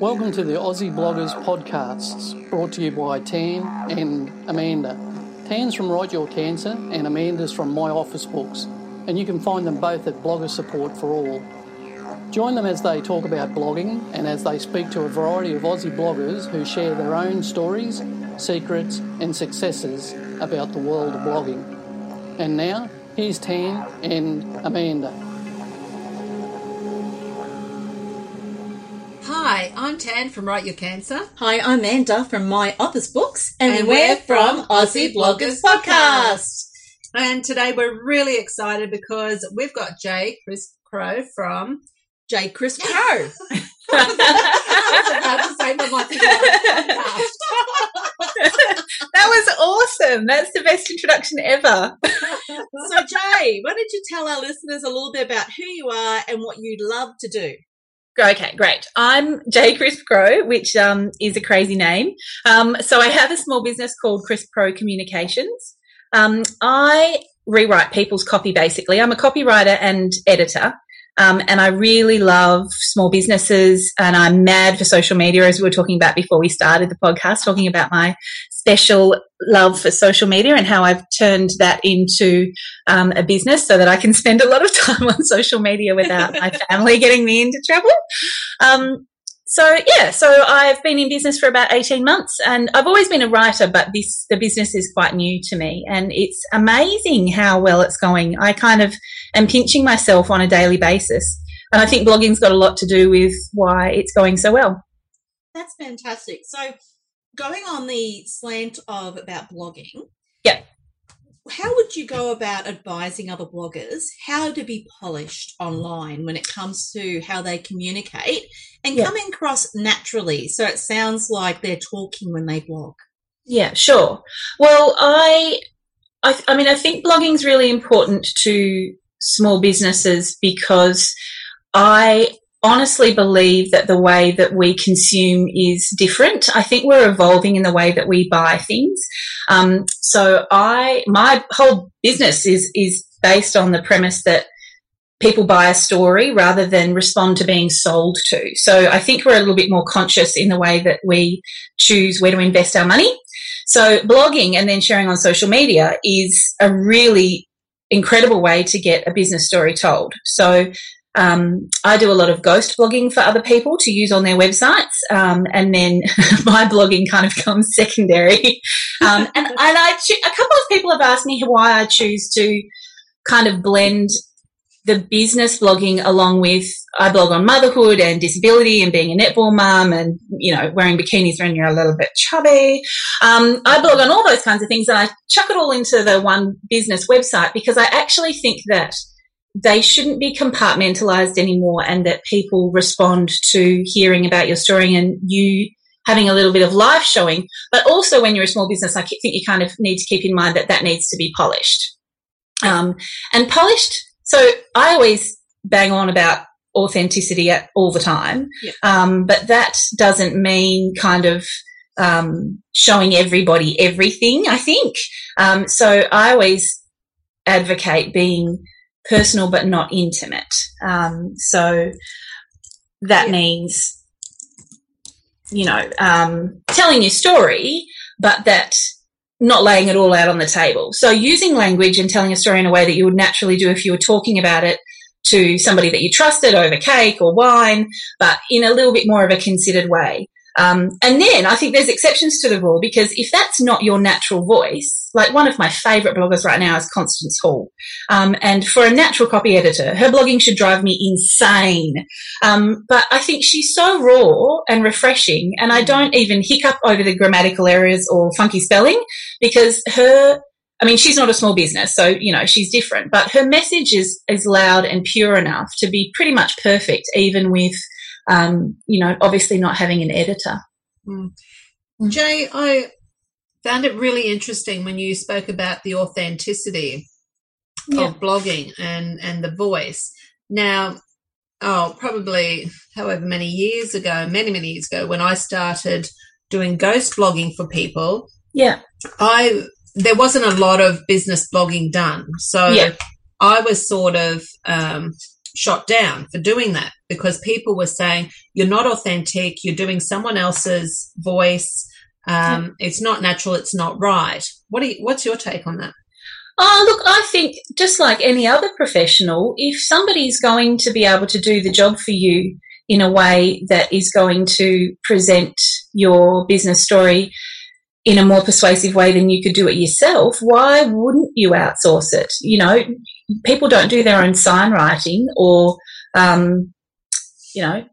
Welcome to the Aussie Bloggers podcasts, brought to you by Tan and Amanda. Tan's from Write Your Cancer, and Amanda's from My Office Books, and you can find them both at Blogger Support for All. Join them as they talk about blogging and as they speak to a variety of Aussie bloggers who share their own stories, secrets, and successes about the world of blogging. And now, here's Tan and Amanda. I'm Tan from Write Your Cancer. Hi, I'm Amanda from My Office Books, and, and we're from Aussie Bloggers Podcast. And today we're really excited because we've got Jay Crisp Crow from Jay Crisp Crow. that was awesome. That's the best introduction ever. so, Jay, why don't you tell our listeners a little bit about who you are and what you'd love to do? Okay, great. I'm J. Crisp Crow, which um, is a crazy name. Um, so I have a small business called Crisp Pro Communications. Um, I rewrite people's copy basically. I'm a copywriter and editor. Um, and I really love small businesses and I'm mad for social media, as we were talking about before we started the podcast, talking about my special love for social media and how I've turned that into um, a business so that I can spend a lot of time on social media without my family getting me into trouble. Um, so yeah, so I've been in business for about 18 months and I've always been a writer, but this, the business is quite new to me and it's amazing how well it's going. I kind of am pinching myself on a daily basis. And I think blogging's got a lot to do with why it's going so well. That's fantastic. So going on the slant of about blogging. Yeah how would you go about advising other bloggers how to be polished online when it comes to how they communicate and yeah. coming across naturally so it sounds like they're talking when they blog yeah sure well i i, I mean i think blogging is really important to small businesses because i honestly believe that the way that we consume is different. I think we're evolving in the way that we buy things. Um, so I, my whole business is, is based on the premise that people buy a story rather than respond to being sold to. So I think we're a little bit more conscious in the way that we choose where to invest our money. So blogging and then sharing on social media is a really incredible way to get a business story told. So um, I do a lot of ghost blogging for other people to use on their websites, um, and then my blogging kind of comes secondary. Um, and, and I, a couple of people have asked me why I choose to kind of blend the business blogging along with I blog on motherhood and disability and being a netball mum and you know wearing bikinis when you're a little bit chubby. Um, I blog on all those kinds of things and I chuck it all into the one business website because I actually think that they shouldn't be compartmentalized anymore and that people respond to hearing about your story and you having a little bit of life showing. But also when you're a small business, I think you kind of need to keep in mind that that needs to be polished. Um, and polished. So I always bang on about authenticity at, all the time. Yeah. Um, but that doesn't mean kind of, um, showing everybody everything, I think. Um, so I always advocate being personal but not intimate. Um, so that yeah. means, you know, um, telling your story, but that not laying it all out on the table. So using language and telling a story in a way that you would naturally do if you were talking about it to somebody that you trusted over cake or wine, but in a little bit more of a considered way. Um, and then I think there's exceptions to the rule because if that's not your natural voice, like one of my favorite bloggers right now is Constance Hall. Um, and for a natural copy editor, her blogging should drive me insane. Um, but I think she's so raw and refreshing and I don't even hiccup over the grammatical errors or funky spelling because her I mean, she's not a small business, so you know she's different. But her message is is loud and pure enough to be pretty much perfect, even with um, you know, obviously not having an editor. Mm. Jay, I found it really interesting when you spoke about the authenticity yeah. of blogging and, and the voice. Now, oh, probably however many years ago, many, many years ago, when I started doing ghost blogging for people, yeah, I there wasn't a lot of business blogging done, so yeah. I was sort of um, shot down for doing that because people were saying you're not authentic, you're doing someone else's voice. Um, yeah. It's not natural. It's not right. What you, what's your take on that? Oh, look, I think just like any other professional, if somebody's going to be able to do the job for you in a way that is going to present your business story in a more persuasive way than you could do it yourself, why wouldn't you outsource it? You know, people don't do their own sign writing or, um, you know,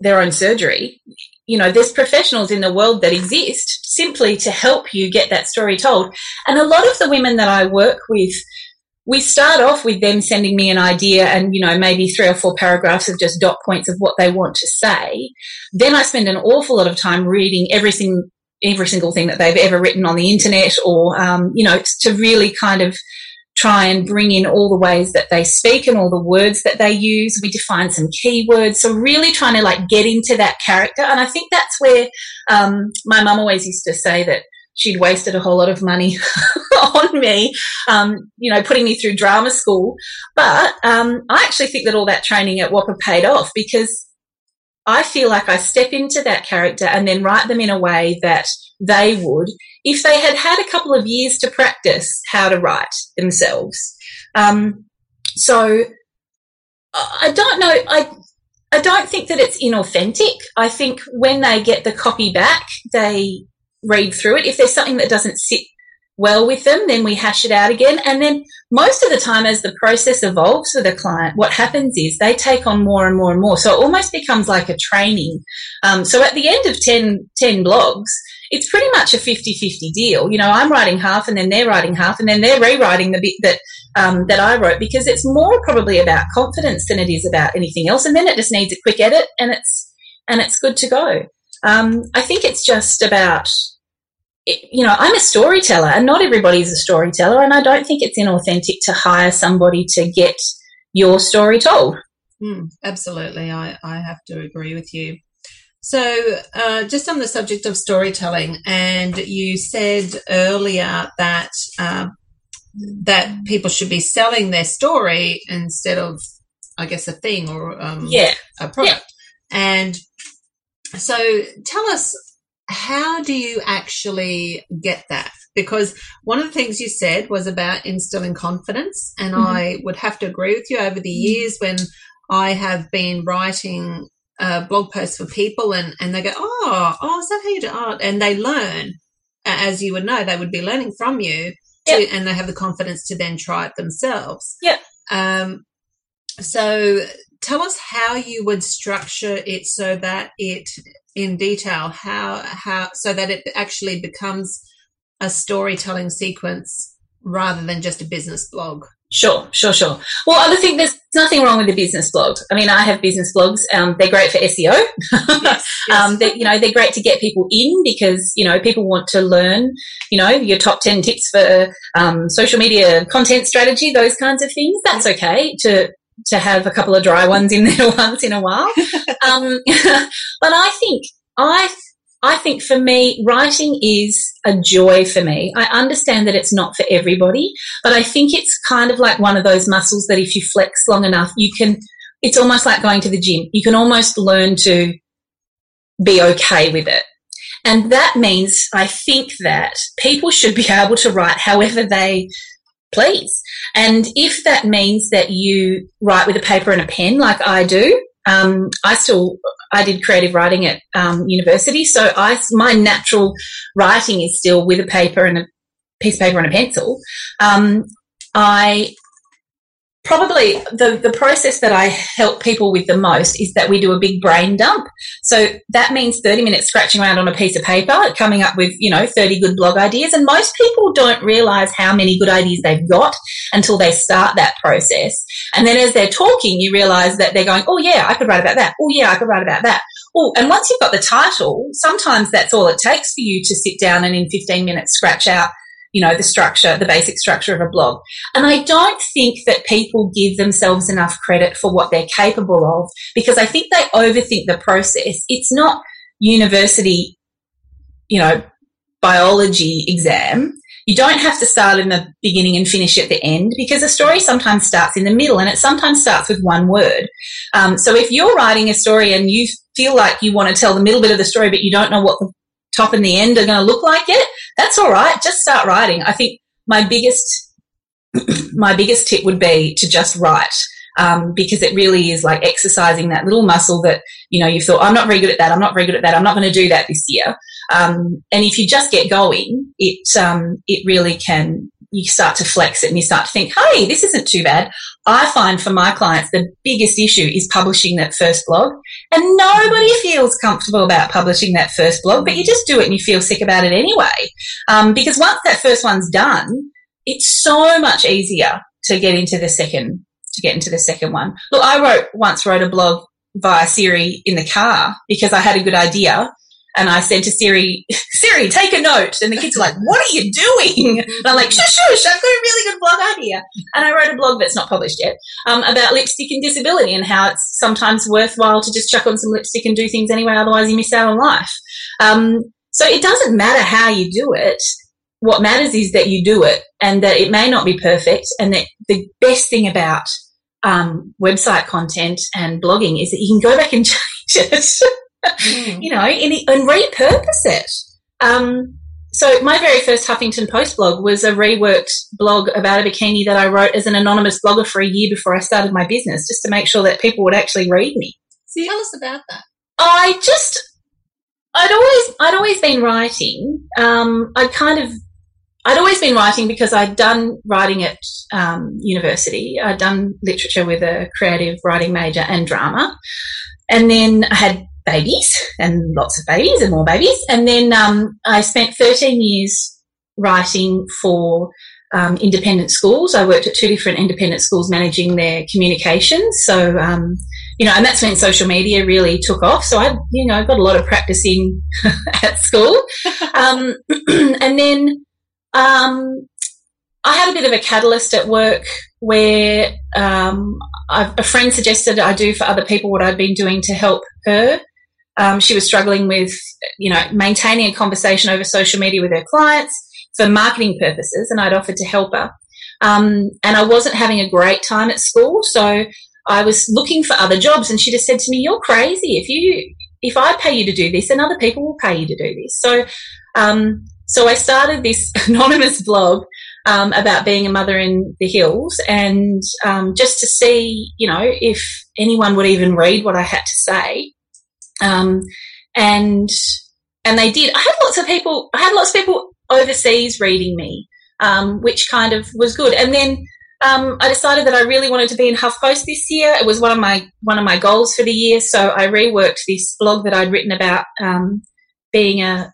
their own surgery. You know, there's professionals in the world that exist simply to help you get that story told. And a lot of the women that I work with, we start off with them sending me an idea and, you know, maybe three or four paragraphs of just dot points of what they want to say. Then I spend an awful lot of time reading everything, every single thing that they've ever written on the internet or, um, you know, to really kind of try and bring in all the ways that they speak and all the words that they use. We define some keywords. So really trying to like get into that character. And I think that's where, um, my mum always used to say that she'd wasted a whole lot of money on me, um, you know, putting me through drama school. But, um, I actually think that all that training at WAAPA paid off because I feel like I step into that character and then write them in a way that they would if they had had a couple of years to practice how to write themselves. Um, so I don't know. I I don't think that it's inauthentic. I think when they get the copy back, they read through it. If there's something that doesn't sit well with them, then we hash it out again. And then most of the time, as the process evolves with a client, what happens is they take on more and more and more. So it almost becomes like a training. Um, so at the end of 10, 10 blogs, it's pretty much a 50-50 deal. You know, I'm writing half and then they're writing half and then they're rewriting the bit that, um, that I wrote because it's more probably about confidence than it is about anything else. And then it just needs a quick edit and it's, and it's good to go. Um, I think it's just about, you know, I'm a storyteller and not everybody's a storyteller. And I don't think it's inauthentic to hire somebody to get your story told. Mm, absolutely. I, I have to agree with you. So, uh, just on the subject of storytelling, and you said earlier that uh, that people should be selling their story instead of, I guess, a thing or um, yeah. a product. Yeah. And so, tell us how do you actually get that? Because one of the things you said was about instilling confidence, and mm-hmm. I would have to agree with you. Over the years, when I have been writing uh, blog posts for people and, and they go, oh, oh, is that how you do art? And they learn, as you would know, they would be learning from you to, yep. and they have the confidence to then try it themselves. Yeah. Um, so tell us how you would structure it so that it in detail, how, how, so that it actually becomes a storytelling sequence rather than just a business blog. Sure, sure, sure. Well, I think there's nothing wrong with a business blog. I mean, I have business blogs. Um, they're great for SEO. yes, yes. um, they, you know, they're great to get people in because, you know, people want to learn, you know, your top 10 tips for, um, social media content strategy, those kinds of things. That's okay to, to have a couple of dry ones in there once in a while. um, but I think, I I think for me, writing is a joy for me. I understand that it's not for everybody, but I think it's kind of like one of those muscles that if you flex long enough, you can, it's almost like going to the gym. You can almost learn to be okay with it. And that means I think that people should be able to write however they please. And if that means that you write with a paper and a pen like I do, um, I still I did creative writing at um, university, so I my natural writing is still with a paper and a piece of paper and a pencil. Um, I probably the, the process that I help people with the most is that we do a big brain dump. So that means 30 minutes scratching around on a piece of paper, coming up with, you know, 30 good blog ideas. And most people don't realize how many good ideas they've got until they start that process. And then as they're talking, you realize that they're going, Oh yeah, I could write about that. Oh yeah, I could write about that. Oh, and once you've got the title, sometimes that's all it takes for you to sit down and in 15 minutes scratch out you know, the structure, the basic structure of a blog. And I don't think that people give themselves enough credit for what they're capable of because I think they overthink the process. It's not university, you know, biology exam. You don't have to start in the beginning and finish at the end because a story sometimes starts in the middle and it sometimes starts with one word. Um, so if you're writing a story and you feel like you want to tell the middle bit of the story, but you don't know what the top and the end are going to look like yet, that's all right. Just start writing. I think my biggest, my biggest tip would be to just write. Um, because it really is like exercising that little muscle that you know you thought I'm not very good at that. I'm not very good at that. I'm not going to do that this year. Um, and if you just get going, it um, it really can. You start to flex it and you start to think, hey, this isn't too bad. I find for my clients the biggest issue is publishing that first blog, and nobody feels comfortable about publishing that first blog, but you just do it and you feel sick about it anyway. Um, because once that first one's done, it's so much easier to get into the second to get into the second one. Look, I wrote once wrote a blog via Siri in the car because I had a good idea and I said to Siri, Siri, take a note. And the kids are like, what are you doing? And I'm like, shush, shush, I've got a really good blog idea. And I wrote a blog that's not published yet um, about lipstick and disability and how it's sometimes worthwhile to just chuck on some lipstick and do things anyway, otherwise you miss out on life. Um, so it doesn't matter how you do it. What matters is that you do it and that it may not be perfect and that the best thing about um, website content and blogging is that you can go back and change it mm. you know, and, and repurpose it. Um, so my very first Huffington Post blog was a reworked blog about a bikini that I wrote as an anonymous blogger for a year before I started my business, just to make sure that people would actually read me. So tell us about that. I just, I'd always, I'd always been writing. Um, I'd kind of, I'd always been writing because I'd done writing at um, university. I'd done literature with a creative writing major and drama, and then I had babies and lots of babies and more babies. And then um, I spent 13 years writing for um, independent schools. I worked at two different independent schools managing their communications. So, um, you know, and that's when social media really took off. So I, you know, got a lot of practicing at school. Um, and then um, I had a bit of a catalyst at work where um, a friend suggested I do for other people what I'd been doing to help her um, she was struggling with, you know, maintaining a conversation over social media with her clients for marketing purposes, and I'd offered to help her. Um, and I wasn't having a great time at school, so I was looking for other jobs, and she just said to me, "You're crazy. If you if I pay you to do this, then other people will pay you to do this." So, um, so I started this anonymous blog um, about being a mother in the hills, and um, just to see, you know, if anyone would even read what I had to say. Um, and and they did. I had lots of people. I had lots of people overseas reading me, um, which kind of was good. And then um, I decided that I really wanted to be in HuffPost this year. It was one of my one of my goals for the year. So I reworked this blog that I'd written about um, being a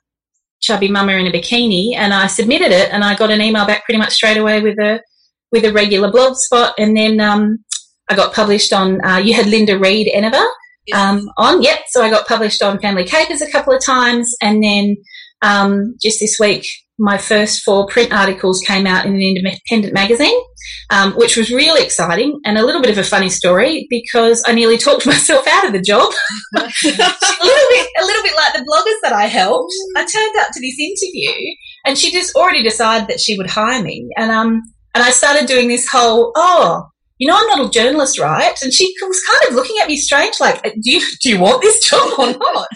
chubby mama in a bikini, and I submitted it, and I got an email back pretty much straight away with a with a regular blog spot, and then um, I got published on. Uh, you had Linda Reed Enever um, on. Yep. So I got published on Family Capers a couple of times. And then um, just this week, my first four print articles came out in an independent magazine, um, which was really exciting and a little bit of a funny story because I nearly talked myself out of the job. a little bit, a little bit like the bloggers that I helped. I turned up to this interview and she just already decided that she would hire me, and um, and I started doing this whole oh you know, I'm not a journalist, right? And she was kind of looking at me strange, like, do you, do you want this job or not?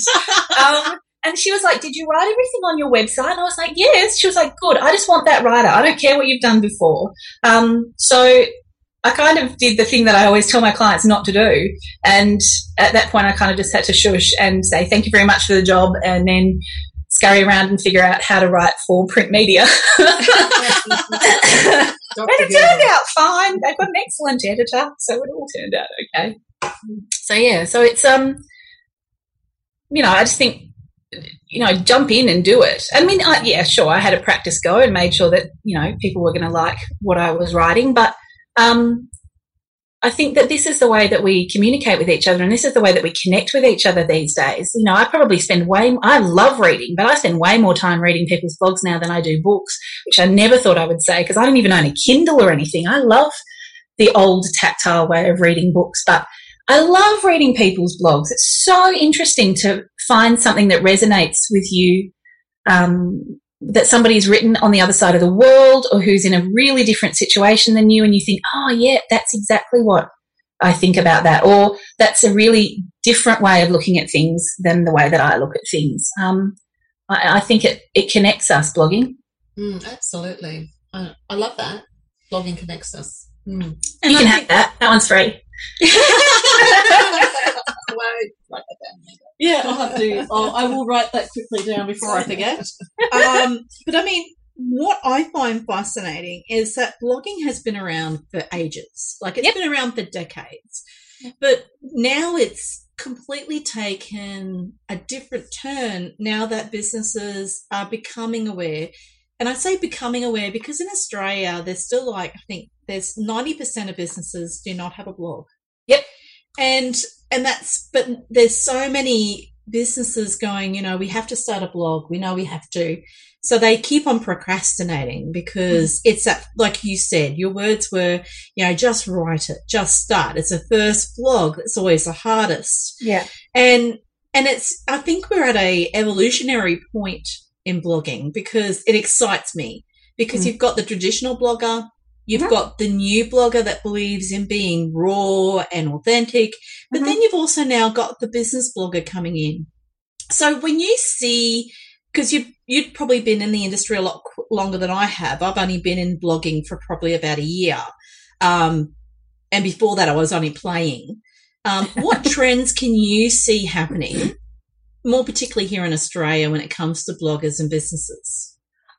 um, and she was like, did you write everything on your website? And I was like, yes. She was like, good. I just want that writer. I don't care what you've done before. Um, so I kind of did the thing that I always tell my clients not to do. And at that point, I kind of just had to shush and say, thank you very much for the job. And then scurry around and figure out how to write for print media. and it turned out fine. They've got an excellent editor, so it all turned out okay. So yeah, so it's um, you know, I just think you know, jump in and do it. I mean, I, yeah, sure, I had a practice go and made sure that you know people were going to like what I was writing, but um, I think that this is the way that we communicate with each other and this is the way that we connect with each other these days. You know, I probably spend way, I love reading, but I spend way more time reading people's blogs now than I do books, which I never thought I would say because I don't even own a Kindle or anything. I love the old tactile way of reading books, but I love reading people's blogs. It's so interesting to find something that resonates with you, um, that somebody's written on the other side of the world or who's in a really different situation than you and you think, oh yeah, that's exactly what I think about that. Or that's a really different way of looking at things than the way that I look at things. Um, I, I, think it, it connects us, blogging. Mm, absolutely. I, I, love that. Blogging connects us. Mm. You can have that. That one's free. I'll have to. I'll, I will write that quickly down before I forget. Um, but I mean, what I find fascinating is that blogging has been around for ages. Like it's yep. been around for decades. But now it's completely taken a different turn now that businesses are becoming aware. And I say becoming aware because in Australia, there's still like, I think there's 90% of businesses do not have a blog. Yep. And, and that's, but there's so many businesses going, you know, we have to start a blog. We know we have to. So they keep on procrastinating because mm. it's that, like you said, your words were, you know, just write it, just start. It's a first blog. It's always the hardest. Yeah. And, and it's, I think we're at a evolutionary point in blogging because it excites me because mm. you've got the traditional blogger, You've mm-hmm. got the new blogger that believes in being raw and authentic, but mm-hmm. then you've also now got the business blogger coming in. So when you see because you've you'd probably been in the industry a lot longer than I have. I've only been in blogging for probably about a year, um, and before that, I was only playing. Um, what trends can you see happening, more particularly here in Australia, when it comes to bloggers and businesses?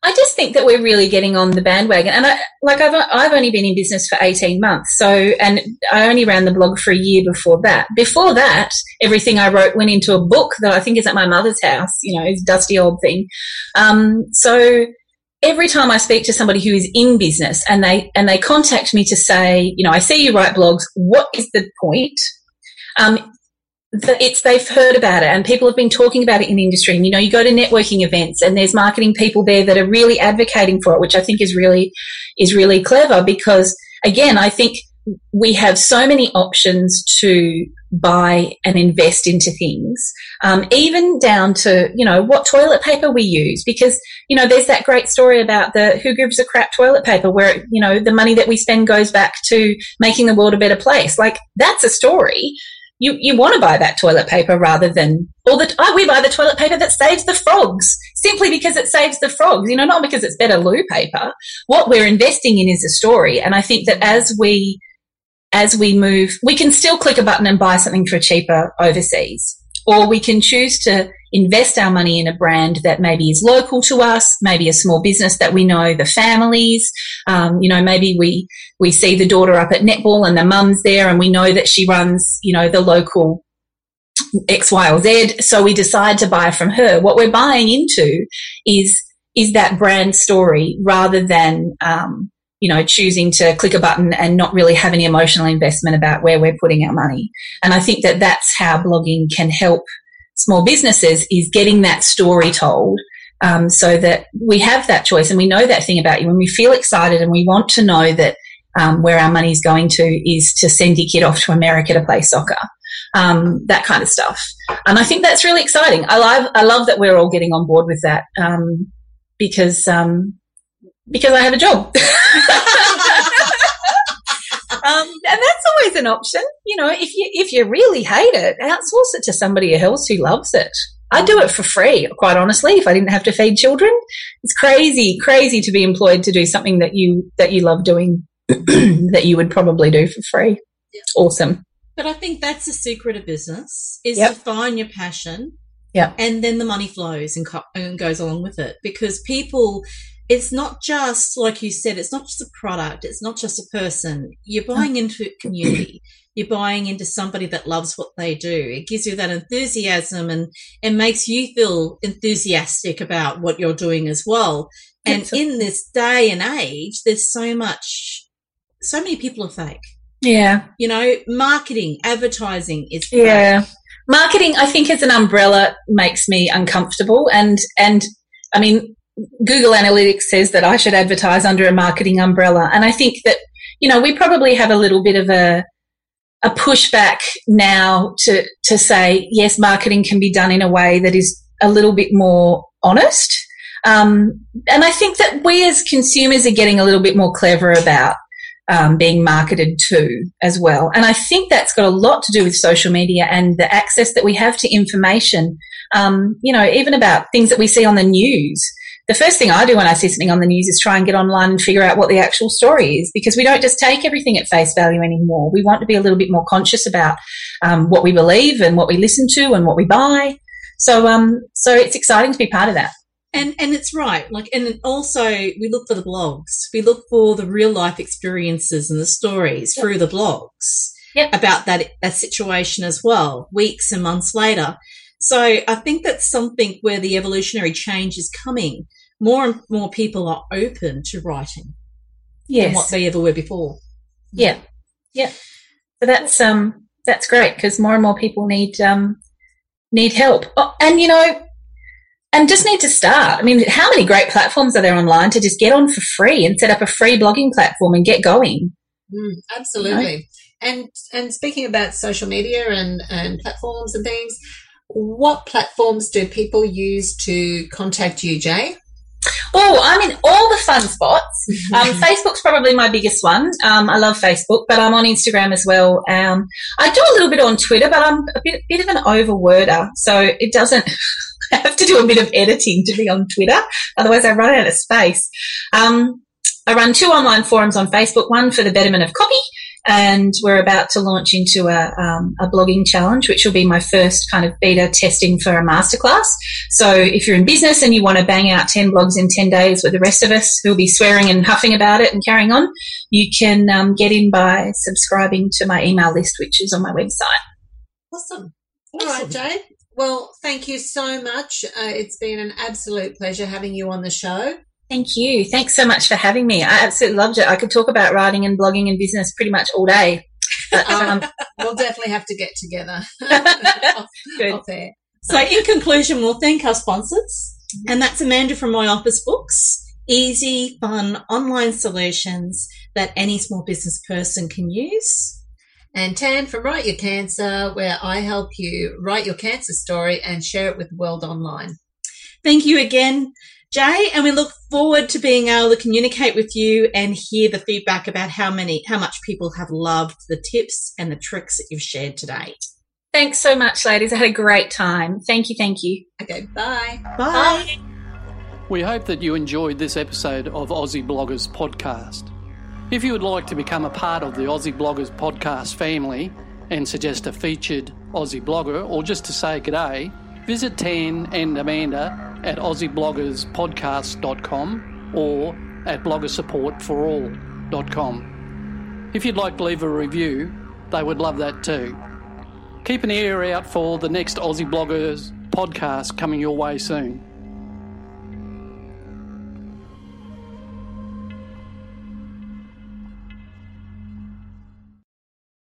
I just think that we're really getting on the bandwagon. And I, like I've, I've only been in business for 18 months. So, and I only ran the blog for a year before that. Before that, everything I wrote went into a book that I think is at my mother's house, you know, it's dusty old thing. Um, so every time I speak to somebody who is in business and they, and they contact me to say, you know, I see you write blogs. What is the point? Um, it's they've heard about it and people have been talking about it in the industry. And you know you go to networking events and there's marketing people there that are really advocating for it which i think is really is really clever because again i think we have so many options to buy and invest into things um, even down to you know what toilet paper we use because you know there's that great story about the who gives a crap toilet paper where you know the money that we spend goes back to making the world a better place. Like that's a story you, you want to buy that toilet paper rather than, all that, oh, we buy the toilet paper that saves the frogs simply because it saves the frogs, you know, not because it's better loo paper. What we're investing in is a story. And I think that as we, as we move, we can still click a button and buy something for cheaper overseas or we can choose to invest our money in a brand that maybe is local to us, maybe a small business that we know the families. Um, you know, maybe we we see the daughter up at netball and the mum's there, and we know that she runs, you know, the local X, Y, or Z. So we decide to buy from her. What we're buying into is is that brand story rather than um, you know, choosing to click a button and not really have any emotional investment about where we're putting our money. And I think that that's how blogging can help small businesses is getting that story told. Um, so that we have that choice and we know that thing about you and we feel excited and we want to know that um, where our money is going to is to send your kid off to America to play soccer, um, that kind of stuff. And I think that's really exciting. I love, I love that we're all getting on board with that um, because um, because I have a job. um, and that's always an option. You know, if you if you really hate it, outsource it to somebody else who loves it. I'd do it for free, quite honestly, if I didn't have to feed children. It's crazy, crazy to be employed to do something that you that you love doing that you would probably do for free. Awesome. But I think that's the secret of business is yep. to find your passion. Yeah. And then the money flows and, co- and goes along with it because people it's not just like you said it's not just a product it's not just a person. You're buying into community. You're buying into somebody that loves what they do. It gives you that enthusiasm and it makes you feel enthusiastic about what you're doing as well. And in this day and age there's so much so many people are fake. Yeah. You know marketing advertising is fake. yeah. Marketing i think as an umbrella makes me uncomfortable and and i mean Google Analytics says that I should advertise under a marketing umbrella. And I think that, you know, we probably have a little bit of a, a pushback now to, to say, yes, marketing can be done in a way that is a little bit more honest. Um, and I think that we as consumers are getting a little bit more clever about um, being marketed to as well. And I think that's got a lot to do with social media and the access that we have to information. Um, you know, even about things that we see on the news. The first thing I do when I see something on the news is try and get online and figure out what the actual story is because we don't just take everything at face value anymore. We want to be a little bit more conscious about um, what we believe and what we listen to and what we buy. So, um, so it's exciting to be part of that. And and it's right. Like and also we look for the blogs. We look for the real life experiences and the stories yep. through the blogs yep. about that that situation as well, weeks and months later. So I think that's something where the evolutionary change is coming. More and more people are open to writing yes. than what they ever were before. Yeah. Yeah. So that's um that's great because more and more people need um need help. Oh, and you know, and just need to start. I mean, how many great platforms are there online to just get on for free and set up a free blogging platform and get going? Mm, absolutely. You know? And and speaking about social media and, and platforms and things, what platforms do people use to contact you, Jay? Oh, I'm in all the fun spots. Um, Facebook's probably my biggest one. Um, I love Facebook, but I'm on Instagram as well. Um, I do a little bit on Twitter, but I'm a bit, bit of an overworder, so it doesn't. I have to do a bit of editing to be on Twitter, otherwise I run out of space. Um, I run two online forums on Facebook, one for the betterment of copy, and we're about to launch into a, um, a, blogging challenge, which will be my first kind of beta testing for a masterclass. So if you're in business and you want to bang out 10 blogs in 10 days with the rest of us who'll be swearing and huffing about it and carrying on, you can um, get in by subscribing to my email list, which is on my website. Awesome. All right, Jade. Well, thank you so much. Uh, it's been an absolute pleasure having you on the show. Thank you. Thanks so much for having me. I absolutely loved it. I could talk about writing and blogging and business pretty much all day. But, um, we'll definitely have to get together off, Good. Off. So, in conclusion, we'll thank our sponsors, and that's Amanda from My Office Books. Easy, fun online solutions that any small business person can use. And Tan from Write Your Cancer, where I help you write your cancer story and share it with the world online. Thank you again. Jay, and we look forward to being able to communicate with you and hear the feedback about how many, how much people have loved the tips and the tricks that you've shared today. Thanks so much, ladies. I had a great time. Thank you, thank you. Okay, bye. Bye. bye. We hope that you enjoyed this episode of Aussie Bloggers Podcast. If you would like to become a part of the Aussie Bloggers Podcast family and suggest a featured Aussie blogger or just to say g'day, visit Tan and Amanda at aussiebloggerspodcast.com or at bloggersupportforall.com. If you'd like to leave a review, they would love that too. Keep an ear out for the next Aussie Bloggers podcast coming your way soon.